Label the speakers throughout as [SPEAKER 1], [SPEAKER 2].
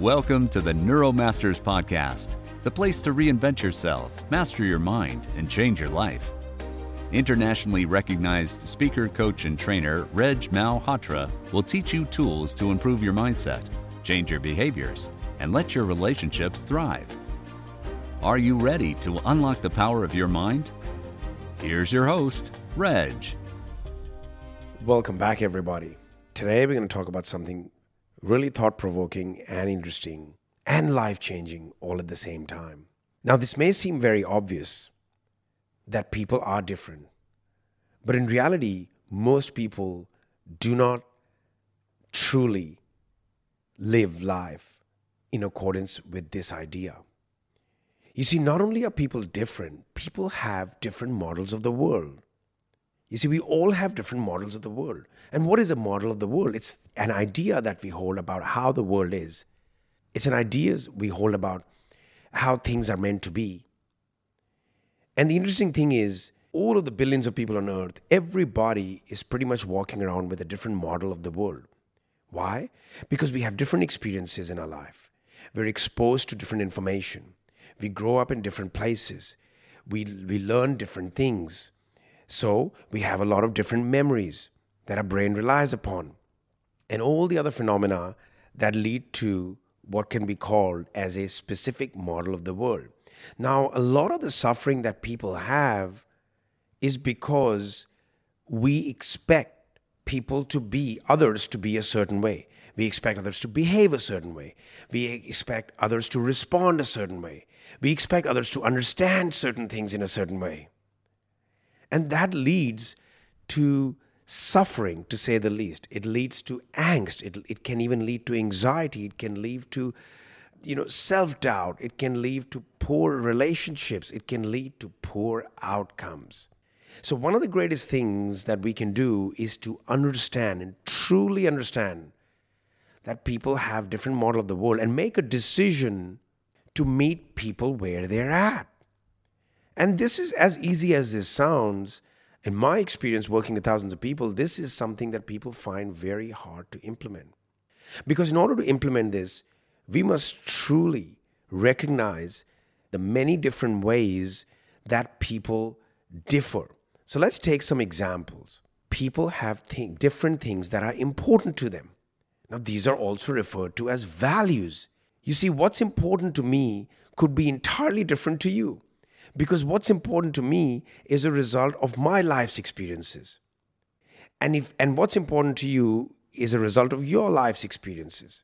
[SPEAKER 1] Welcome to the Neuromasters Podcast, the place to reinvent yourself, master your mind, and change your life. Internationally recognized speaker, coach, and trainer Reg Malhotra will teach you tools to improve your mindset, change your behaviors, and let your relationships thrive. Are you ready to unlock the power of your mind? Here's your host, Reg.
[SPEAKER 2] Welcome back, everybody. Today, we're going to talk about something really thought provoking and interesting and life changing all at the same time. Now, this may seem very obvious that people are different, but in reality, most people do not truly live life in accordance with this idea. You see, not only are people different, people have different models of the world. You see, we all have different models of the world. And what is a model of the world? It's an idea that we hold about how the world is. It's an idea we hold about how things are meant to be. And the interesting thing is, all of the billions of people on earth, everybody is pretty much walking around with a different model of the world. Why? Because we have different experiences in our life. We're exposed to different information. We grow up in different places. We, we learn different things. So we have a lot of different memories that our brain relies upon. And all the other phenomena that lead to what can be called as a specific model of the world. Now, a lot of the suffering that people have is because we expect people to be, others to be a certain way. We expect others to behave a certain way. We expect others to respond a certain way. We expect others to understand certain things in a certain way. And that leads to suffering, to say the least. It leads to angst. It, it can even lead to anxiety. It can lead to, you know, self-doubt. It can lead to poor relationships. It can lead to poor outcomes. So one of the greatest things that we can do is to understand and truly understand that people have different model of the world and make a decision to meet people where they're at. And this is as easy as this sounds. In my experience working with thousands of people, this is something that people find very hard to implement. Because in order to implement this, we must truly recognize the many different ways that people differ. So let's take some examples. People have th- different things that are important to them. Now, these are also referred to as values. You see, what's important to me could be entirely different to you because what's important to me is a result of my life's experiences. And if and what's important to you is a result of your life's experiences.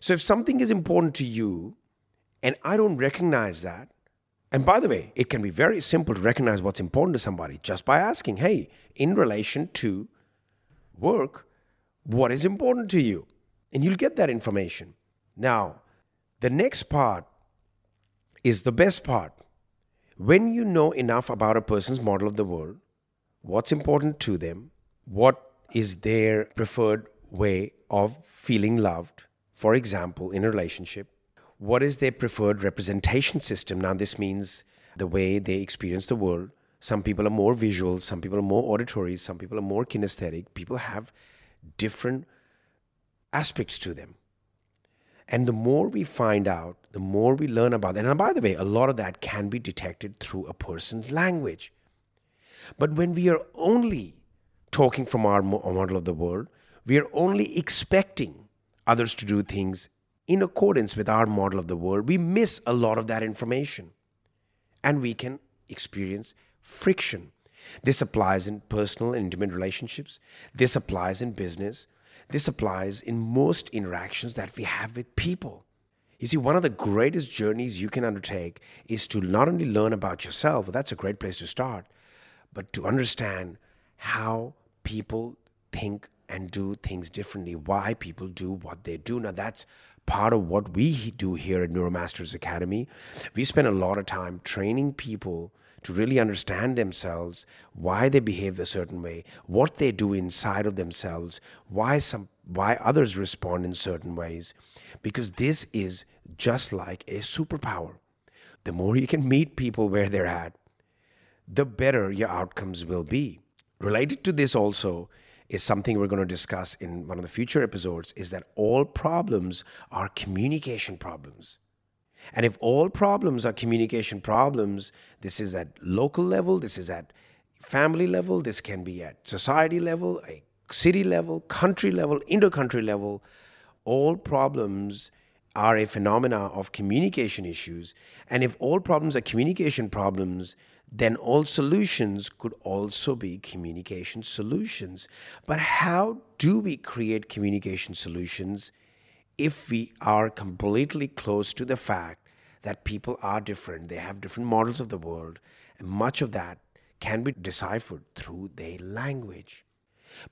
[SPEAKER 2] So if something is important to you and I don't recognize that, and by the way, it can be very simple to recognize what's important to somebody just by asking, hey, in relation to work, what is important to you? And you'll get that information. Now, the next part is the best part. When you know enough about a person's model of the world, what's important to them, what is their preferred way of feeling loved, for example, in a relationship, what is their preferred representation system? Now, this means the way they experience the world. Some people are more visual, some people are more auditory, some people are more kinesthetic. People have different aspects to them. And the more we find out, the more we learn about that. And by the way, a lot of that can be detected through a person's language. But when we are only talking from our model of the world, we are only expecting others to do things in accordance with our model of the world. We miss a lot of that information. And we can experience friction. This applies in personal and intimate relationships. This applies in business. This applies in most interactions that we have with people. You see, one of the greatest journeys you can undertake is to not only learn about yourself, well, that's a great place to start, but to understand how people think and do things differently, why people do what they do. Now, that's part of what we do here at Neuromasters Academy. We spend a lot of time training people to really understand themselves, why they behave a certain way, what they do inside of themselves, why some why others respond in certain ways because this is just like a superpower. The more you can meet people where they're at, the better your outcomes will be. Related to this also is something we're going to discuss in one of the future episodes is that all problems are communication problems. And if all problems are communication problems, this is at local level, this is at family level, this can be at society level, a city level, country level, inter-country level, all problems are a phenomena of communication issues. And if all problems are communication problems, then all solutions could also be communication solutions. But how do we create communication solutions if we are completely close to the fact that people are different? They have different models of the world, and much of that can be deciphered through their language.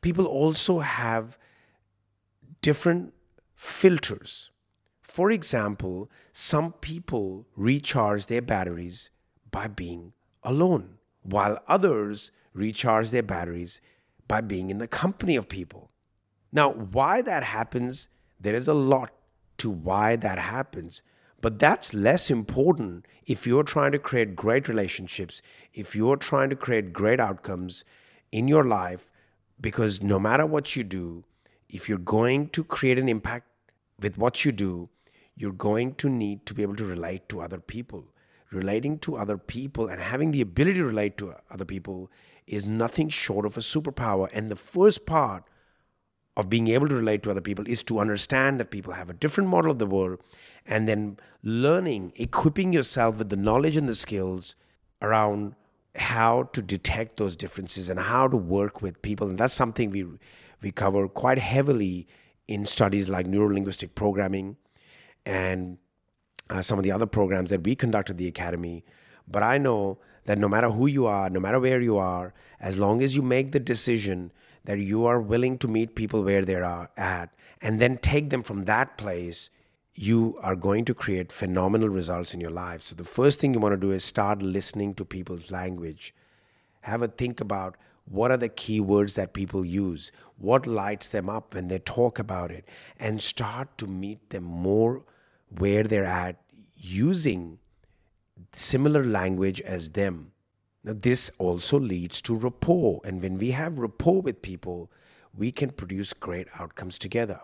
[SPEAKER 2] People also have different filters. For example, some people recharge their batteries by being alone, while others recharge their batteries by being in the company of people. Now, why that happens, there is a lot to why that happens, but that's less important if you're trying to create great relationships, if you're trying to create great outcomes in your life, because no matter what you do, if you're going to create an impact with what you do, you're going to need to be able to relate to other people relating to other people and having the ability to relate to other people is nothing short of a superpower. And the first part of being able to relate to other people is to understand that people have a different model of the world and then learning, equipping yourself with the knowledge and the skills around how to detect those differences and how to work with people. And that's something we, we cover quite heavily in studies like neurolinguistic programming and uh, some of the other programs that we conduct at the academy. But I know that no matter who you are, no matter where you are, as long as you make the decision that you are willing to meet people where they are at and then take them from that place, you are going to create phenomenal results in your life. So, the first thing you want to do is start listening to people's language. Have a think about what are the key words that people use, what lights them up when they talk about it, and start to meet them more where they're at using similar language as them. Now, this also leads to rapport. And when we have rapport with people, we can produce great outcomes together.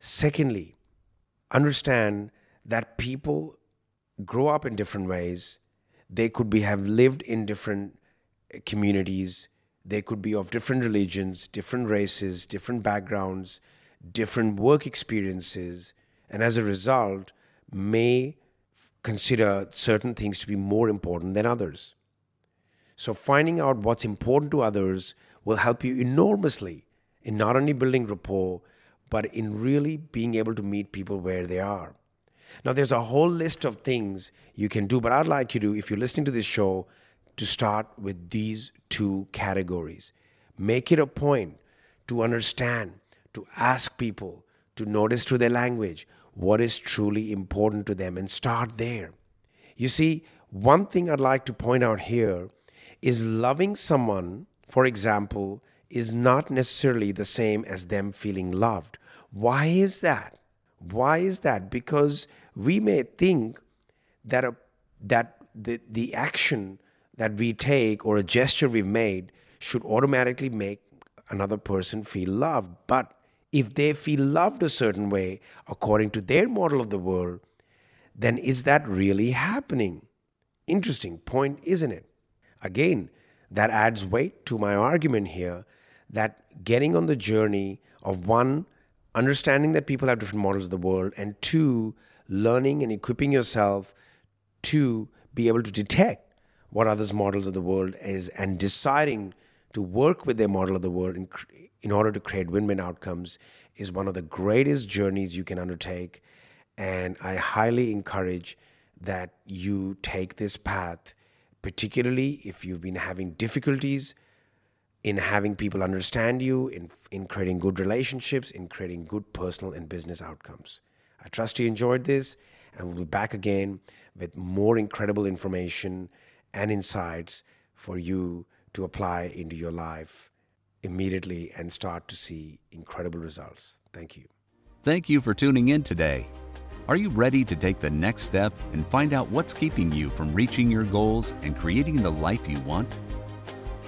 [SPEAKER 2] Secondly, understand that people grow up in different ways. They could be have lived in different eh, communities. They could be of different religions, different races, different backgrounds, different work experiences, and as a result, may consider certain things to be more important than others. So, finding out what's important to others will help you enormously in not only building rapport, but in really being able to meet people where they are. Now, there's a whole list of things you can do, but I'd like you to, if you're listening to this show, to start with these two categories. Make it a point to understand, to ask people, to notice through their language what is truly important to them and start there. You see, one thing I'd like to point out here is loving someone, for example, is not necessarily the same as them feeling loved. Why is that? Why is that? Because we may think that a, that the, the action that we take or a gesture we've made should automatically make another person feel loved. But if they feel loved a certain way according to their model of the world, then is that really happening? Interesting point, isn't it? Again, that adds weight to my argument here that getting on the journey of one, understanding that people have different models of the world, and two, learning and equipping yourself to be able to detect what others' models of the world is and deciding to work with their model of the world in, in order to create win win outcomes is one of the greatest journeys you can undertake. And I highly encourage that you take this path, particularly if you've been having difficulties in having people understand you, in, in creating good relationships, in creating good personal and business outcomes. I trust you enjoyed this, and we'll be back again with more incredible information and insights for you to apply into your life immediately and start to see incredible results. Thank you.
[SPEAKER 1] Thank you for tuning in today. Are you ready to take the next step and find out what's keeping you from reaching your goals and creating the life you want?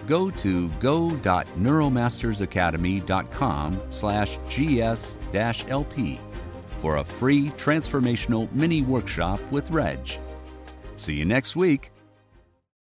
[SPEAKER 1] Go to go.neuromastersacademy.com slash gs-lp for a free transformational mini workshop with Reg. See you next week.